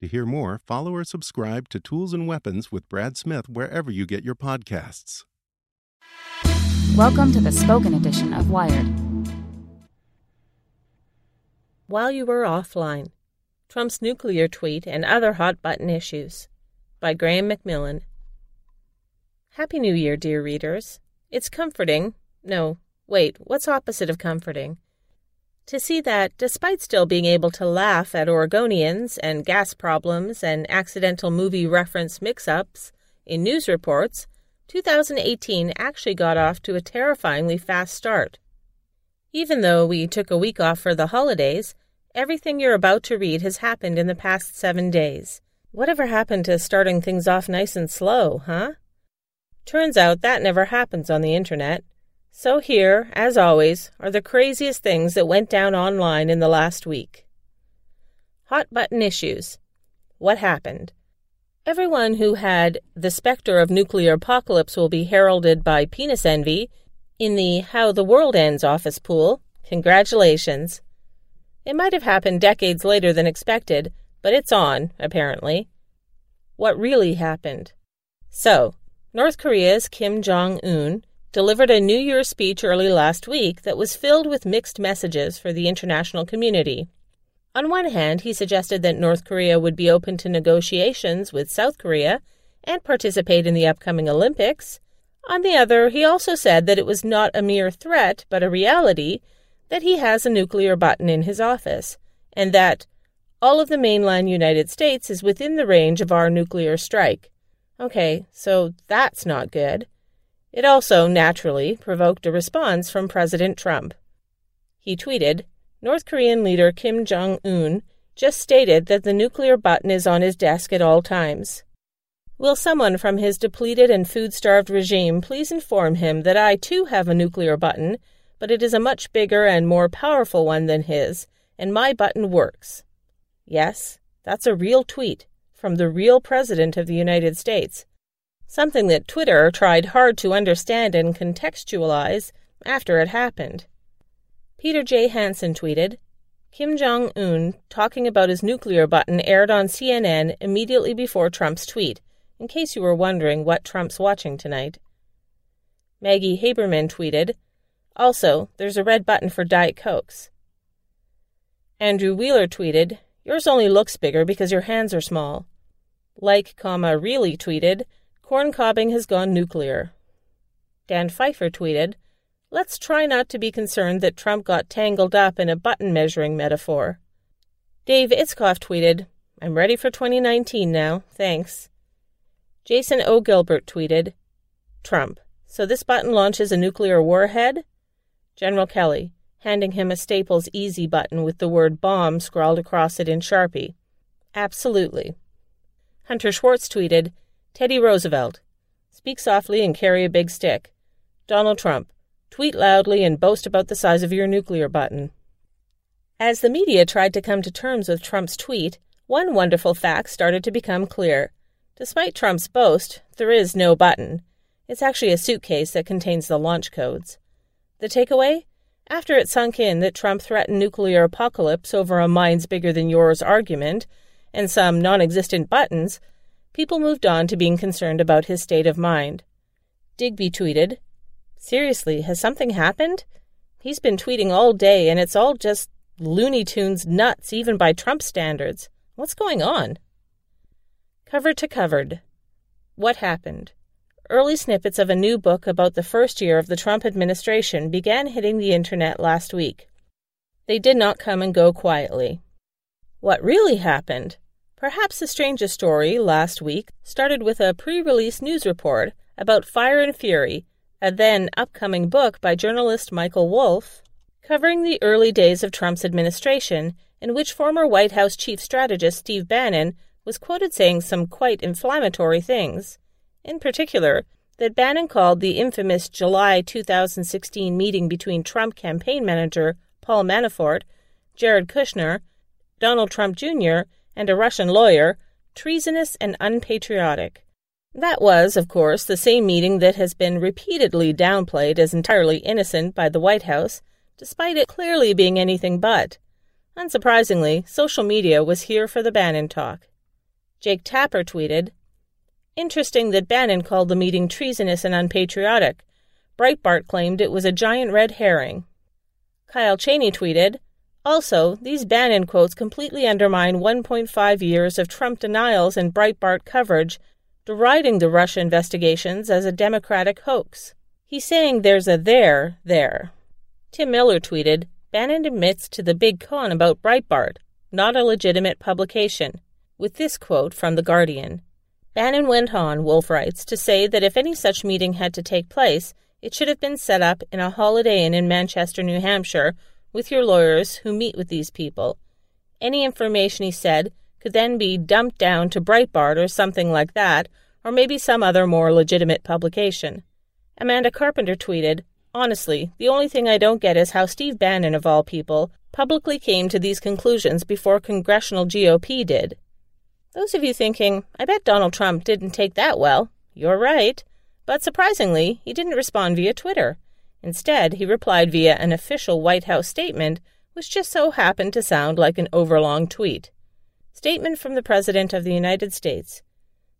To hear more, follow or subscribe to Tools and Weapons with Brad Smith wherever you get your podcasts. Welcome to the spoken edition of Wired. While you were offline, Trump's nuclear tweet and other hot button issues by Graeme McMillan. Happy New Year, dear readers. It's comforting. No, wait, what's opposite of comforting? To see that, despite still being able to laugh at Oregonians and gas problems and accidental movie reference mix ups in news reports, 2018 actually got off to a terrifyingly fast start. Even though we took a week off for the holidays, everything you're about to read has happened in the past seven days. Whatever happened to starting things off nice and slow, huh? Turns out that never happens on the internet. So here, as always, are the craziest things that went down online in the last week. Hot button issues. What happened? Everyone who had the specter of nuclear apocalypse will be heralded by penis envy in the How the World Ends office pool. Congratulations. It might have happened decades later than expected, but it's on, apparently. What really happened? So, North Korea's Kim Jong un delivered a New Year's speech early last week that was filled with mixed messages for the international community. On one hand, he suggested that North Korea would be open to negotiations with South Korea and participate in the upcoming Olympics. On the other, he also said that it was not a mere threat, but a reality, that he has a nuclear button in his office, and that all of the mainland United States is within the range of our nuclear strike. Okay, so that's not good. It also, naturally, provoked a response from President Trump. He tweeted, North Korean leader Kim Jong un just stated that the nuclear button is on his desk at all times. Will someone from his depleted and food starved regime please inform him that I too have a nuclear button, but it is a much bigger and more powerful one than his, and my button works? Yes, that's a real tweet from the real President of the United States, something that Twitter tried hard to understand and contextualize after it happened. Peter J. Hansen tweeted Kim Jong un talking about his nuclear button aired on CNN immediately before Trump's tweet, in case you were wondering what Trump's watching tonight. Maggie Haberman tweeted, Also, there's a red button for Diet Cokes. Andrew Wheeler tweeted, Yours only looks bigger because your hands are small. Like, comma, really tweeted, Corn cobbing has gone nuclear. Dan Pfeiffer tweeted, Let's try not to be concerned that Trump got tangled up in a button measuring metaphor. Dave Itzkoff tweeted, I'm ready for 2019 now, thanks. Jason O. Gilbert tweeted, Trump, so this button launches a nuclear warhead? General Kelly, handing him a Staples Easy button with the word bomb scrawled across it in Sharpie. Absolutely. Hunter Schwarz tweeted, Teddy Roosevelt, speak softly and carry a big stick. Donald Trump, Tweet loudly and boast about the size of your nuclear button. As the media tried to come to terms with Trump's tweet, one wonderful fact started to become clear. Despite Trump's boast, there is no button. It's actually a suitcase that contains the launch codes. The takeaway? After it sunk in that Trump threatened nuclear apocalypse over a minds bigger than yours argument and some non existent buttons, people moved on to being concerned about his state of mind. Digby tweeted, Seriously, has something happened? He's been tweeting all day, and it's all just Looney Tunes nuts, even by Trump standards. What's going on? Cover to covered. What happened? Early snippets of a new book about the first year of the Trump administration began hitting the internet last week. They did not come and go quietly. What really happened? Perhaps the strangest story last week started with a pre release news report about Fire and Fury, a then upcoming book by journalist Michael Wolff covering the early days of Trump's administration, in which former White House chief strategist Steve Bannon was quoted saying some quite inflammatory things. In particular, that Bannon called the infamous July 2016 meeting between Trump campaign manager Paul Manafort, Jared Kushner, Donald Trump Jr., and a Russian lawyer treasonous and unpatriotic. That was, of course, the same meeting that has been repeatedly downplayed as entirely innocent by the White House despite it clearly being anything but. Unsurprisingly, social media was here for the Bannon talk. Jake Tapper tweeted, Interesting that Bannon called the meeting treasonous and unpatriotic. Breitbart claimed it was a giant red herring. Kyle Cheney tweeted, also, these Bannon quotes completely undermine 1.5 years of Trump denials and Breitbart coverage, deriding the Russia investigations as a Democratic hoax. He's saying there's a there there. Tim Miller tweeted Bannon admits to the big con about Breitbart, not a legitimate publication, with this quote from The Guardian. Bannon went on, Wolff writes, to say that if any such meeting had to take place, it should have been set up in a Holiday Inn in Manchester, New Hampshire, with your lawyers who meet with these people. Any information, he said, could then be dumped down to Breitbart or something like that, or maybe some other more legitimate publication. Amanda Carpenter tweeted, Honestly, the only thing I don't get is how Steve Bannon, of all people, publicly came to these conclusions before congressional GOP did. Those of you thinking, I bet Donald Trump didn't take that well, you're right. But surprisingly, he didn't respond via Twitter. Instead, he replied via an official White House statement, which just so happened to sound like an overlong tweet. Statement from the President of the United States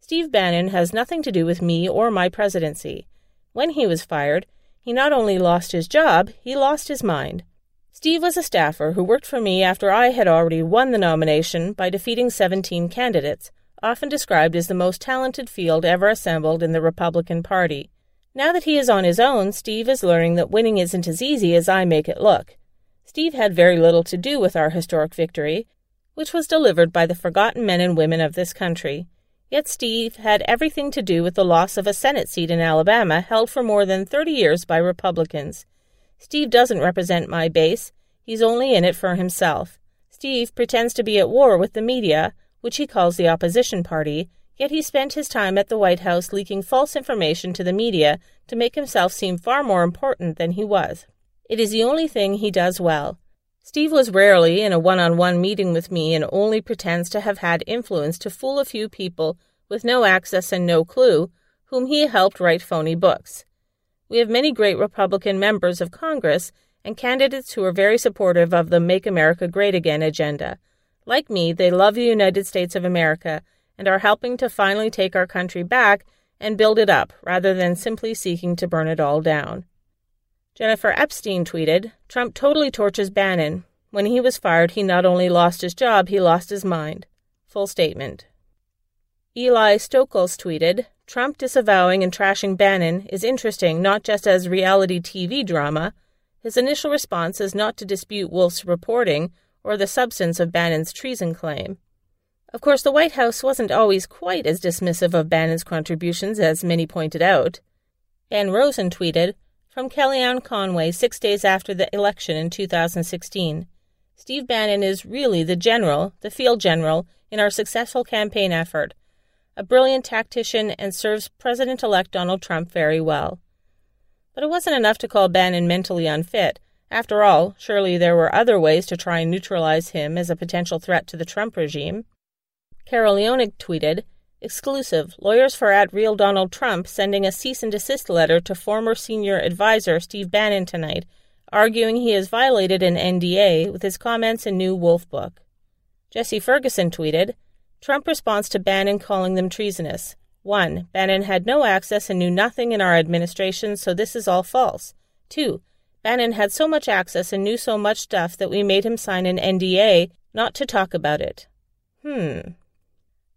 Steve Bannon has nothing to do with me or my presidency. When he was fired, he not only lost his job, he lost his mind. Steve was a staffer who worked for me after I had already won the nomination by defeating 17 candidates, often described as the most talented field ever assembled in the Republican Party. Now that he is on his own, Steve is learning that winning isn't as easy as I make it look. Steve had very little to do with our historic victory, which was delivered by the forgotten men and women of this country. Yet Steve had everything to do with the loss of a Senate seat in Alabama held for more than 30 years by Republicans. Steve doesn't represent my base, he's only in it for himself. Steve pretends to be at war with the media, which he calls the opposition party, yet he spent his time at the White House leaking false information to the media to make himself seem far more important than he was. It is the only thing he does well. Steve was rarely in a one on one meeting with me and only pretends to have had influence to fool a few people with no access and no clue, whom he helped write phony books. We have many great Republican members of Congress and candidates who are very supportive of the Make America Great Again agenda. Like me, they love the United States of America and are helping to finally take our country back and build it up rather than simply seeking to burn it all down. Jennifer Epstein tweeted Trump totally torches Bannon. When he was fired, he not only lost his job, he lost his mind. Full statement. Eli Stokols tweeted Trump disavowing and trashing Bannon is interesting not just as reality TV drama. His initial response is not to dispute Wolff's reporting or the substance of Bannon's treason claim. Of course, the White House wasn't always quite as dismissive of Bannon's contributions as many pointed out. Ann Rosen tweeted from Kellyanne Conway six days after the election in 2016. Steve Bannon is really the general, the field general, in our successful campaign effort, a brilliant tactician and serves President elect Donald Trump very well. But it wasn't enough to call Bannon mentally unfit. After all, surely there were other ways to try and neutralize him as a potential threat to the Trump regime. Carol Leonnig tweeted, Exclusive Lawyers for at real Donald Trump sending a cease and desist letter to former senior advisor Steve Bannon tonight, arguing he has violated an NDA with his comments in new Wolff book. Jesse Ferguson tweeted Trump responds to Bannon calling them treasonous. 1. Bannon had no access and knew nothing in our administration, so this is all false. 2. Bannon had so much access and knew so much stuff that we made him sign an NDA not to talk about it. Hmm.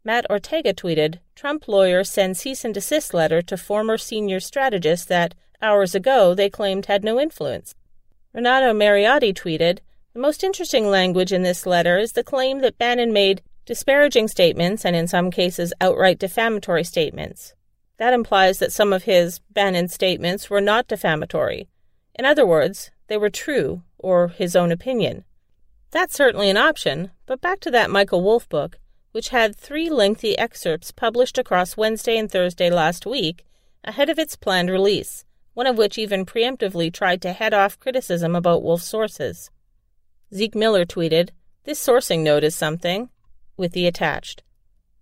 Matt Ortega tweeted Trump lawyer sends cease and desist letter to former senior strategist that, hours ago, they claimed had no influence. Renato Mariotti tweeted The most interesting language in this letter is the claim that Bannon made disparaging statements and, in some cases, outright defamatory statements. That implies that some of his, Bannon statements were not defamatory. In other words, they were true, or his own opinion. That's certainly an option, but back to that Michael Wolff book which had three lengthy excerpts published across Wednesday and Thursday last week ahead of its planned release, one of which even preemptively tried to head off criticism about Wolff's sources. Zeke Miller tweeted, This sourcing note is something, with the attached.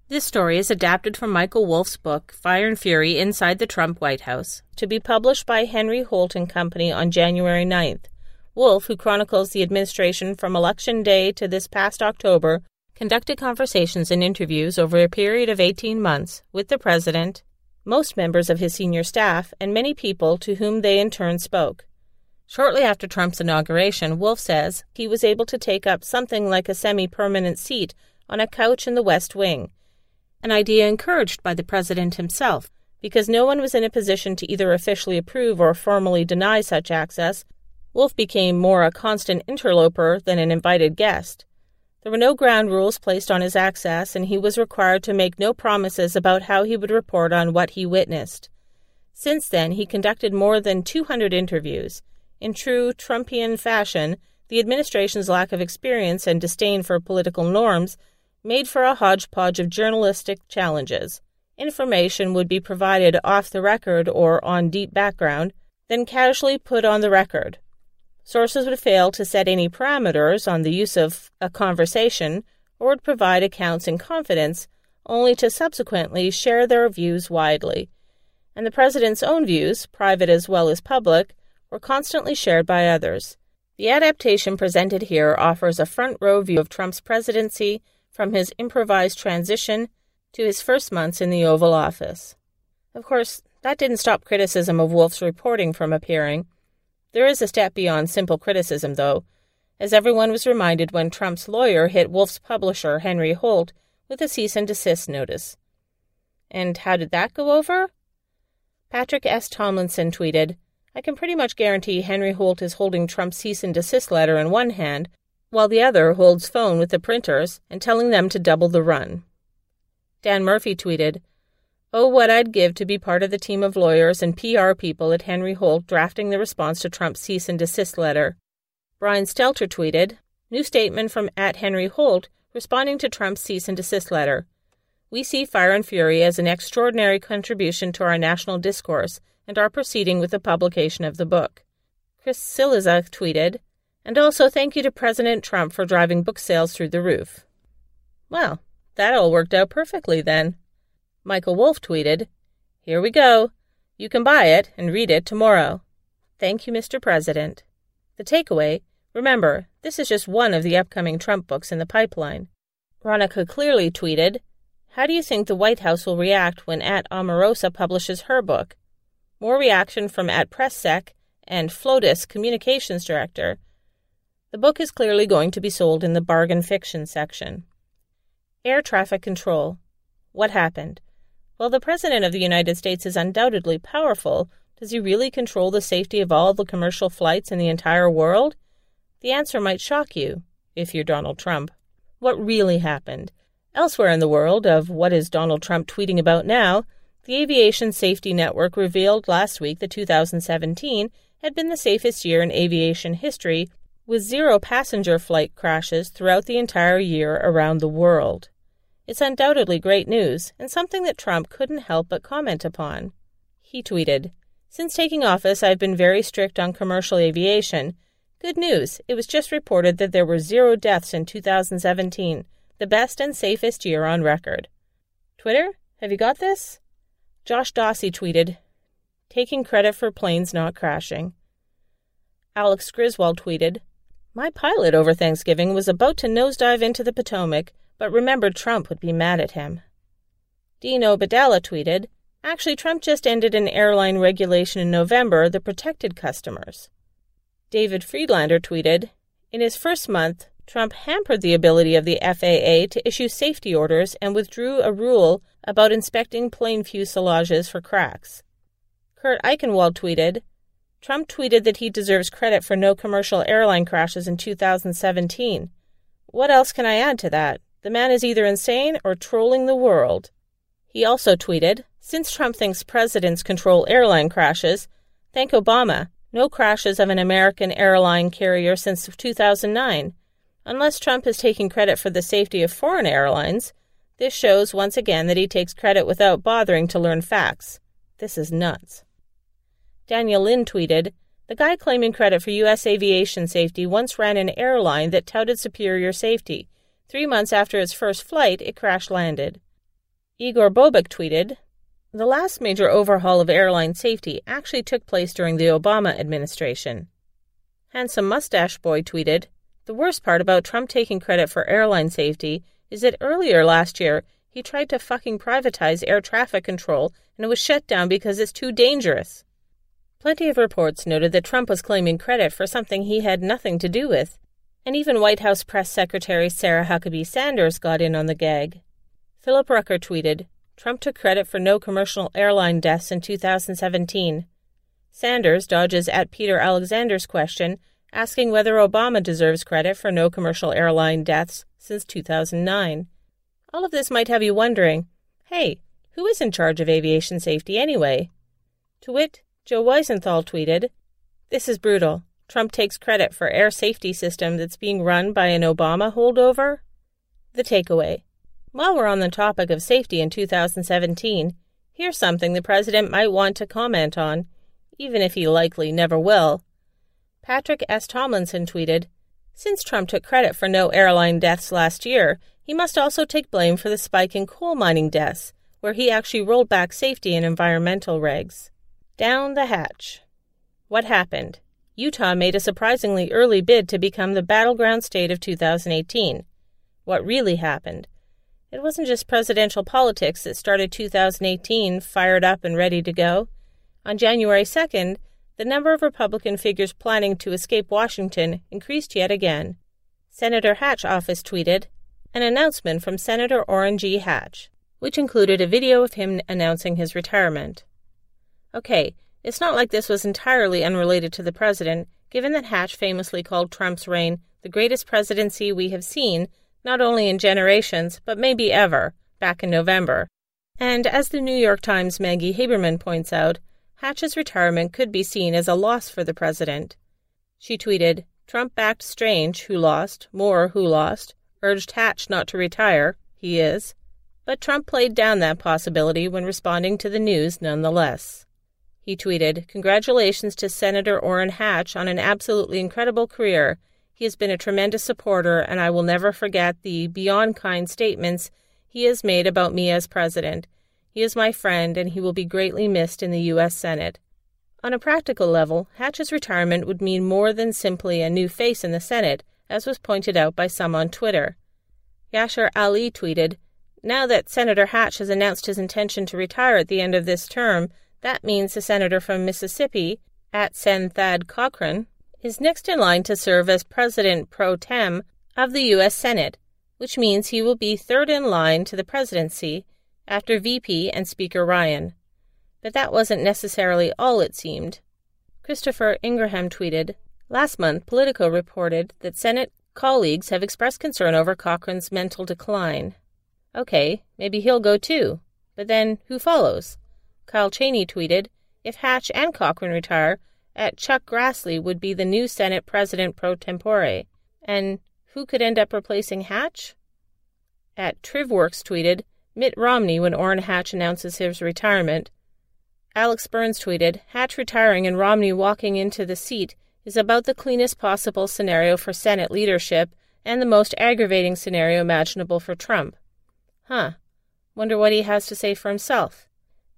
This story is adapted from Michael Wolff's book, Fire and Fury Inside the Trump White House, to be published by Henry Holt and Company on January 9th. Wolff, who chronicles the administration from Election Day to this past October, conducted conversations and interviews over a period of 18 months with the President, most members of his senior staff, and many people to whom they in turn spoke. Shortly after Trump's inauguration, Wolff says he was able to take up something like a semi permanent seat on a couch in the West Wing, an idea encouraged by the President himself, because no one was in a position to either officially approve or formally deny such access. Wolff became more a constant interloper than an invited guest. There were no ground rules placed on his access, and he was required to make no promises about how he would report on what he witnessed. Since then, he conducted more than 200 interviews. In true Trumpian fashion, the administration's lack of experience and disdain for political norms made for a hodgepodge of journalistic challenges. Information would be provided off the record or on deep background, then casually put on the record. Sources would fail to set any parameters on the use of a conversation or would provide accounts in confidence, only to subsequently share their views widely. And the President's own views, private as well as public, were constantly shared by others. The adaptation presented here offers a front row view of Trump's presidency from his improvised transition to his first months in the Oval Office. Of course, that didn't stop criticism of Wolff's reporting from appearing. There is a step beyond simple criticism, though, as everyone was reminded when Trump's lawyer hit Wolff's publisher, Henry Holt, with a cease and desist notice. And how did that go over? Patrick S. Tomlinson tweeted, I can pretty much guarantee Henry Holt is holding Trump's cease and desist letter in one hand, while the other holds phone with the printers and telling them to double the run. Dan Murphy tweeted, Oh, what I'd give to be part of the team of lawyers and PR people at Henry Holt drafting the response to Trump's cease and desist letter. Brian Stelter tweeted, New statement from at Henry Holt responding to Trump's cease and desist letter. We see Fire and Fury as an extraordinary contribution to our national discourse and are proceeding with the publication of the book. Chris Cillizza tweeted, and also thank you to President Trump for driving book sales through the roof. Well, that all worked out perfectly then. Michael Wolff tweeted, Here we go. You can buy it and read it tomorrow. Thank you, Mr. President. The takeaway remember, this is just one of the upcoming Trump books in the pipeline. Ronica Cleary tweeted, How do you think the White House will react when at Omarosa publishes her book? More reaction from at PressSec and FLOTUS communications director. The book is clearly going to be sold in the bargain fiction section. Air traffic control. What happened? While the President of the United States is undoubtedly powerful, does he really control the safety of all the commercial flights in the entire world? The answer might shock you, if you're Donald Trump. What really happened? Elsewhere in the world of what is Donald Trump tweeting about now, the Aviation Safety Network revealed last week that 2017 had been the safest year in aviation history, with zero passenger flight crashes throughout the entire year around the world. It's undoubtedly great news, and something that Trump couldn't help but comment upon. He tweeted, Since taking office, I've been very strict on commercial aviation. Good news, it was just reported that there were zero deaths in 2017, the best and safest year on record. Twitter, have you got this? Josh Dawsey tweeted, taking credit for planes not crashing. Alex Griswold tweeted, My pilot over Thanksgiving was about to nosedive into the Potomac but remembered Trump would be mad at him. Dean Obeidallah tweeted, Actually, Trump just ended an airline regulation in November that protected customers. David Friedlander tweeted, In his first month, Trump hampered the ability of the FAA to issue safety orders and withdrew a rule about inspecting plane fuselages for cracks. Kurt Eichenwald tweeted, Trump tweeted that he deserves credit for no commercial airline crashes in 2017. What else can I add to that? The man is either insane or trolling the world. He also tweeted, Since Trump thinks presidents control airline crashes, thank Obama. No crashes of an American airline carrier since 2009. Unless Trump is taking credit for the safety of foreign airlines, this shows once again that he takes credit without bothering to learn facts. This is nuts. Daniel Lin tweeted The guy claiming credit for U.S. aviation safety once ran an airline that touted superior safety. Three months after its first flight, it crash landed. Igor Bobic tweeted The last major overhaul of airline safety actually took place during the Obama administration. Handsome Mustache Boy tweeted The worst part about Trump taking credit for airline safety is that earlier last year he tried to fucking privatize air traffic control and it was shut down because it's too dangerous. Plenty of reports noted that Trump was claiming credit for something he had nothing to do with, and even White House Press Secretary Sarah Huckabee Sanders got in on the gag. Philip Rucker tweeted Trump took credit for no commercial airline deaths in 2017. Sanders dodges at Peter Alexander's question, asking whether Obama deserves credit for no commercial airline deaths since 2009. All of this might have you wondering hey, who is in charge of aviation safety anyway? To wit, Joe Weisenthal tweeted, This is brutal. Trump takes credit for air safety system that's being run by an Obama holdover? The takeaway. While we're on the topic of safety in 2017, here's something the president might want to comment on, even if he likely never will. Patrick S. Tomlinson tweeted, Since Trump took credit for no airline deaths last year, he must also take blame for the spike in coal mining deaths, where he actually rolled back safety and environmental regs. Down the hatch. What happened? Utah made a surprisingly early bid to become the battleground state of 2018. What really happened? It wasn't just presidential politics that started 2018 fired up and ready to go. On January 2nd, the number of Republican figures planning to escape Washington increased yet again. Senator Hatch office tweeted an announcement from Senator Orrin G. Hatch, which included a video of him announcing his retirement. Okay, it's not like this was entirely unrelated to the president, given that Hatch famously called Trump's reign the greatest presidency we have seen, not only in generations, but maybe ever, back in November. And as the New York Times' Maggie Haberman points out, Hatch's retirement could be seen as a loss for the president. She tweeted, Trump backed Strange, who lost, Moore, who lost, urged Hatch not to retire, he is, but Trump played down that possibility when responding to the news nonetheless. He tweeted, Congratulations to Senator Orrin Hatch on an absolutely incredible career. He has been a tremendous supporter, and I will never forget the beyond kind statements he has made about me as president. He is my friend, and he will be greatly missed in the U.S. Senate. On a practical level, Hatch's retirement would mean more than simply a new face in the Senate, as was pointed out by some on Twitter. Yashar Ali tweeted, Now that Senator Hatch has announced his intention to retire at the end of this term, that means the senator from Mississippi, at Sen Thad Cochran, is next in line to serve as President pro tem of the U.S. Senate, which means he will be third in line to the presidency after VP and Speaker Ryan. But that wasn't necessarily all it seemed. Christopher Ingraham tweeted Last month, Politico reported that Senate colleagues have expressed concern over Cochran's mental decline. Okay, maybe he'll go too. But then, who follows? Kyle Cheney tweeted, If Hatch and Cochran retire, at Chuck Grassley would be the new Senate president pro tempore. And who could end up replacing Hatch? At Trivworks tweeted, Mitt Romney when Orrin Hatch announces his retirement. Alex Burns tweeted, Hatch retiring and Romney walking into the seat is about the cleanest possible scenario for Senate leadership and the most aggravating scenario imaginable for Trump. Huh. Wonder what he has to say for himself.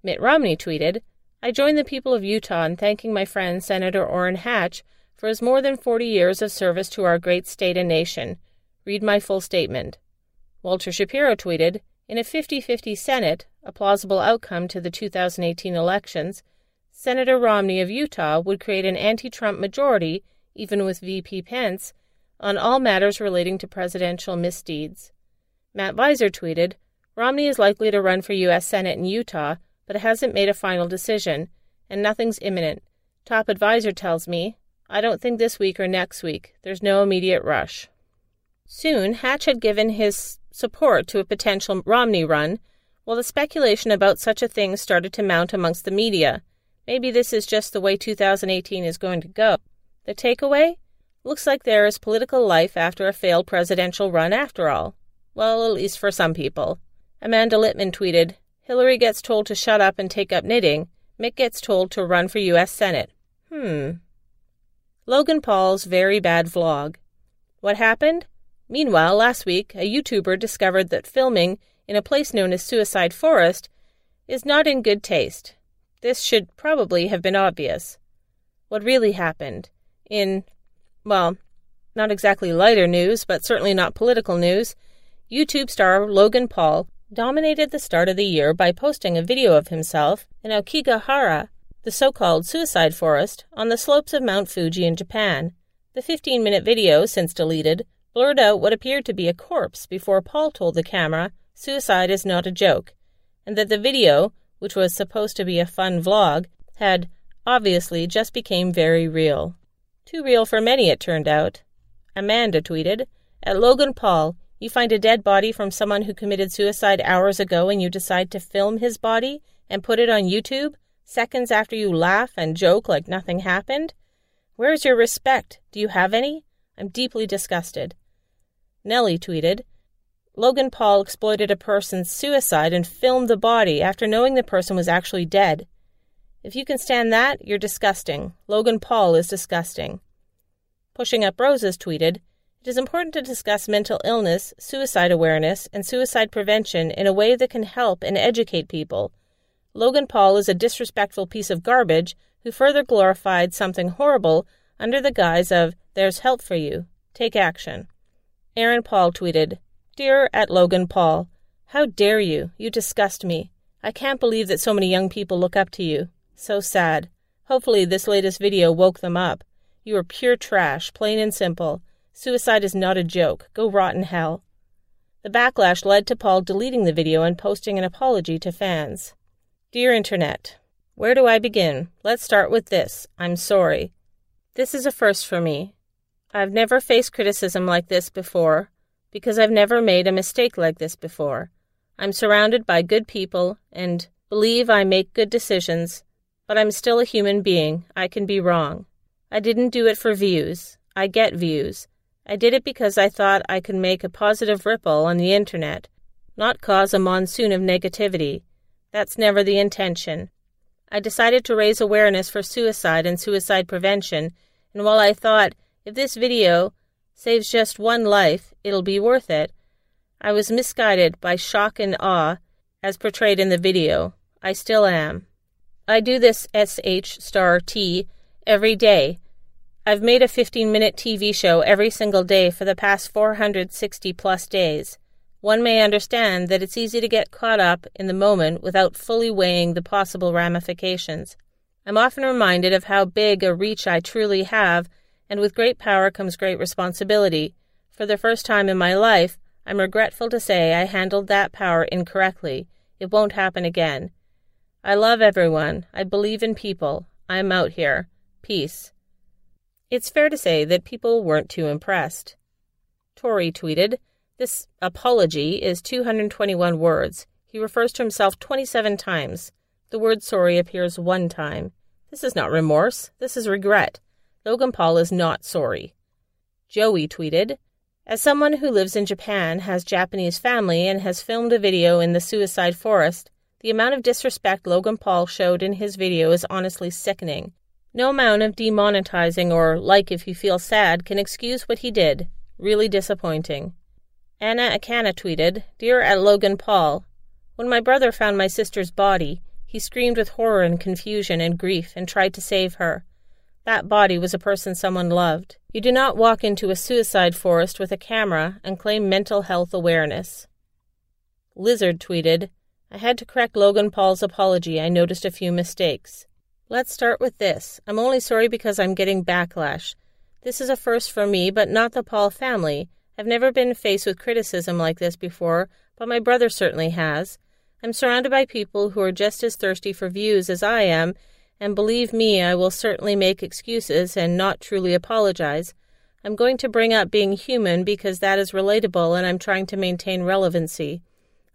Mitt Romney tweeted, I join the people of Utah in thanking my friend Senator Orrin Hatch for his more than 40 years of service to our great state and nation. Read my full statement. Walter Shapiro tweeted, In a 50 50 Senate, a plausible outcome to the 2018 elections, Senator Romney of Utah would create an anti Trump majority, even with VP Pence, on all matters relating to presidential misdeeds. Matt Viser tweeted Romney is likely to run for U.S. Senate in Utah, but hasn't made a final decision, and nothing's imminent. Top advisor tells me, I don't think this week or next week. There's no immediate rush. Soon, Hatch had given his support to a potential Romney run, while the speculation about such a thing started to mount amongst the media. Maybe this is just the way 2018 is going to go. The takeaway? Looks like there is political life after a failed presidential run after all. Well, at least for some people. Amanda Litman tweeted Hillary gets told to shut up and take up knitting. Mitt gets told to run for U.S. Senate. Hmm. Logan Paul's very bad vlog. What happened? Meanwhile, last week, a YouTuber discovered that filming in a place known as Suicide Forest is not in good taste. This should probably have been obvious. What really happened? In, well, not exactly lighter news, but certainly not political news, YouTube star Logan Paul dominated the start of the year by posting a video of himself in Aokigahara, the so called suicide forest, on the slopes of Mount Fuji in Japan. The 15 minute video, since deleted, blurred out what appeared to be a corpse before Paul told the camera suicide is not a joke, and that the video, which was supposed to be a fun vlog, had obviously just became very real. Too real for many, it turned out. Amanda tweeted, At Logan Paul, you find a dead body from someone who committed suicide hours ago and you decide to film his body and put it on YouTube seconds after you laugh and joke like nothing happened? Where's your respect? Do you have any? I'm deeply disgusted. Nellie tweeted, Logan Paul exploited a person's suicide and filmed the body after knowing the person was actually dead. If you can stand that, you're disgusting. Logan Paul is disgusting. Pushing Up Roses tweeted, It is important to discuss mental illness, suicide awareness, and suicide prevention in a way that can help and educate people. Logan Paul is a disrespectful piece of garbage who further glorified something horrible under the guise of, There's help for you. Take action. Aaron Paul tweeted, Dear at Logan Paul, how dare you? You disgust me. I can't believe that so many young people look up to you. So sad. Hopefully, this latest video woke them up. You are pure trash, plain and simple. Suicide is not a joke. Go rot in hell. The backlash led to Paul deleting the video and posting an apology to fans. Dear Internet, where do I begin? Let's start with this. I'm sorry. This is a first for me. I've never faced criticism like this before, because I've never made a mistake like this before. I'm surrounded by good people and believe I make good decisions, but I'm still a human being. I can be wrong. I didn't do it for views. I get views. I did it because I thought I could make a positive ripple on the internet, not cause a monsoon of negativity. That's never the intention. I decided to raise awareness for suicide and suicide prevention, and while I thought if this video saves just one life, it'll be worth it. I was misguided by shock and awe as portrayed in the video. I still am. I do this SH star T every day. I've made a 15 minute TV show every single day for the past 460 plus days. One may understand that it's easy to get caught up in the moment without fully weighing the possible ramifications. I'm often reminded of how big a reach I truly have and with great power comes great responsibility. For the first time in my life, I'm regretful to say I handled that power incorrectly. It won't happen again. I love everyone. I believe in people. I'm out here. Peace. It's fair to say that people weren't too impressed. Tory tweeted, This apology is 221 words. He refers to himself 27 times. The word sorry appears one time. This is not remorse. This is regret. Logan Paul is not sorry. Joey tweeted, As someone who lives in Japan, has Japanese family, and has filmed a video in the suicide forest, the amount of disrespect Logan Paul showed in his video is honestly sickening. No amount of demonetizing or like if you feel sad can excuse what he did. Really disappointing. Anna Akana tweeted, Dear at Logan Paul, when my brother found my sister's body, he screamed with horror and confusion and grief and tried to save her. That body was a person someone loved. You do not walk into a suicide forest with a camera and claim mental health awareness. Lizard tweeted, I had to correct Logan Paul's apology. I noticed a few mistakes. Let's start with this. I'm only sorry because I'm getting backlash. This is a first for me, but not the Paul family. I've never been faced with criticism like this before, but my brother certainly has. I'm surrounded by people who are just as thirsty for views as I am, and believe me, I will certainly make excuses and not truly apologize. I'm going to bring up being human because that is relatable and I'm trying to maintain relevancy.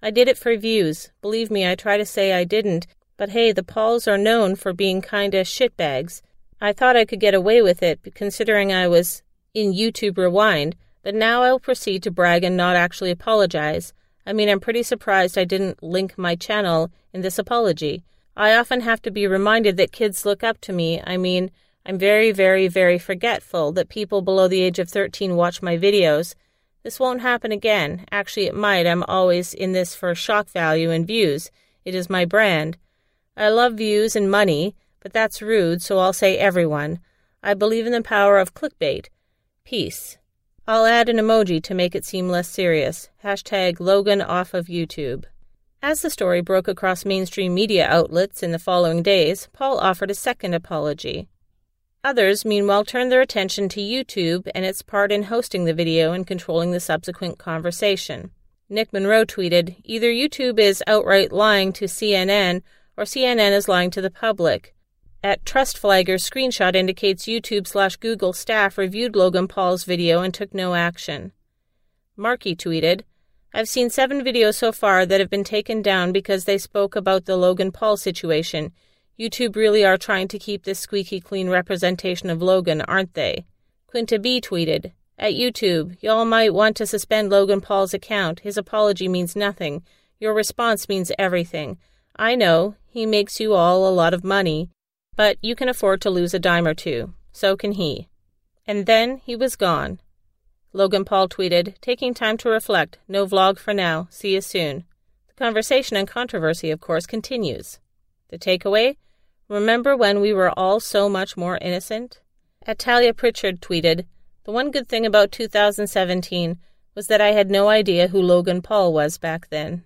I did it for views. Believe me, I try to say I didn't, but hey, the Pauls are known for being kinda shitbags. I thought I could get away with it, considering I was in YouTube Rewind, but now I'll proceed to brag and not actually apologize. I mean, I'm pretty surprised I didn't link my channel in this apology. I often have to be reminded that kids look up to me. I mean, I'm very, very, very forgetful that people below the age of 13 watch my videos. This won't happen again. Actually, it might. I'm always in this for shock value and views. It is my brand. I love views and money, but that's rude, so I'll say everyone. I believe in the power of clickbait. Peace. I'll add an emoji to make it seem less serious. Hashtag Logan off of YouTube. As the story broke across mainstream media outlets in the following days, Paul offered a second apology. Others, meanwhile, turned their attention to YouTube and its part in hosting the video and controlling the subsequent conversation. Nick Monroe tweeted Either YouTube is outright lying to CNN or CNN is lying to the public. At TrustFlagger's screenshot indicates YouTube slash Google staff reviewed Logan Paul's video and took no action. Markey tweeted, I've seen seven videos so far that have been taken down because they spoke about the Logan Paul situation. YouTube really are trying to keep this squeaky clean representation of Logan, aren't they? Quinta B tweeted, At YouTube, y'all might want to suspend Logan Paul's account. His apology means nothing. Your response means everything. I know, he makes you all a lot of money, but you can afford to lose a dime or two. So can he. And then he was gone. Logan Paul tweeted, taking time to reflect. No vlog for now. See you soon. The conversation and controversy, of course, continues. The takeaway? Remember when we were all so much more innocent? Atalia Pritchard tweeted, The one good thing about 2017 was that I had no idea who Logan Paul was back then.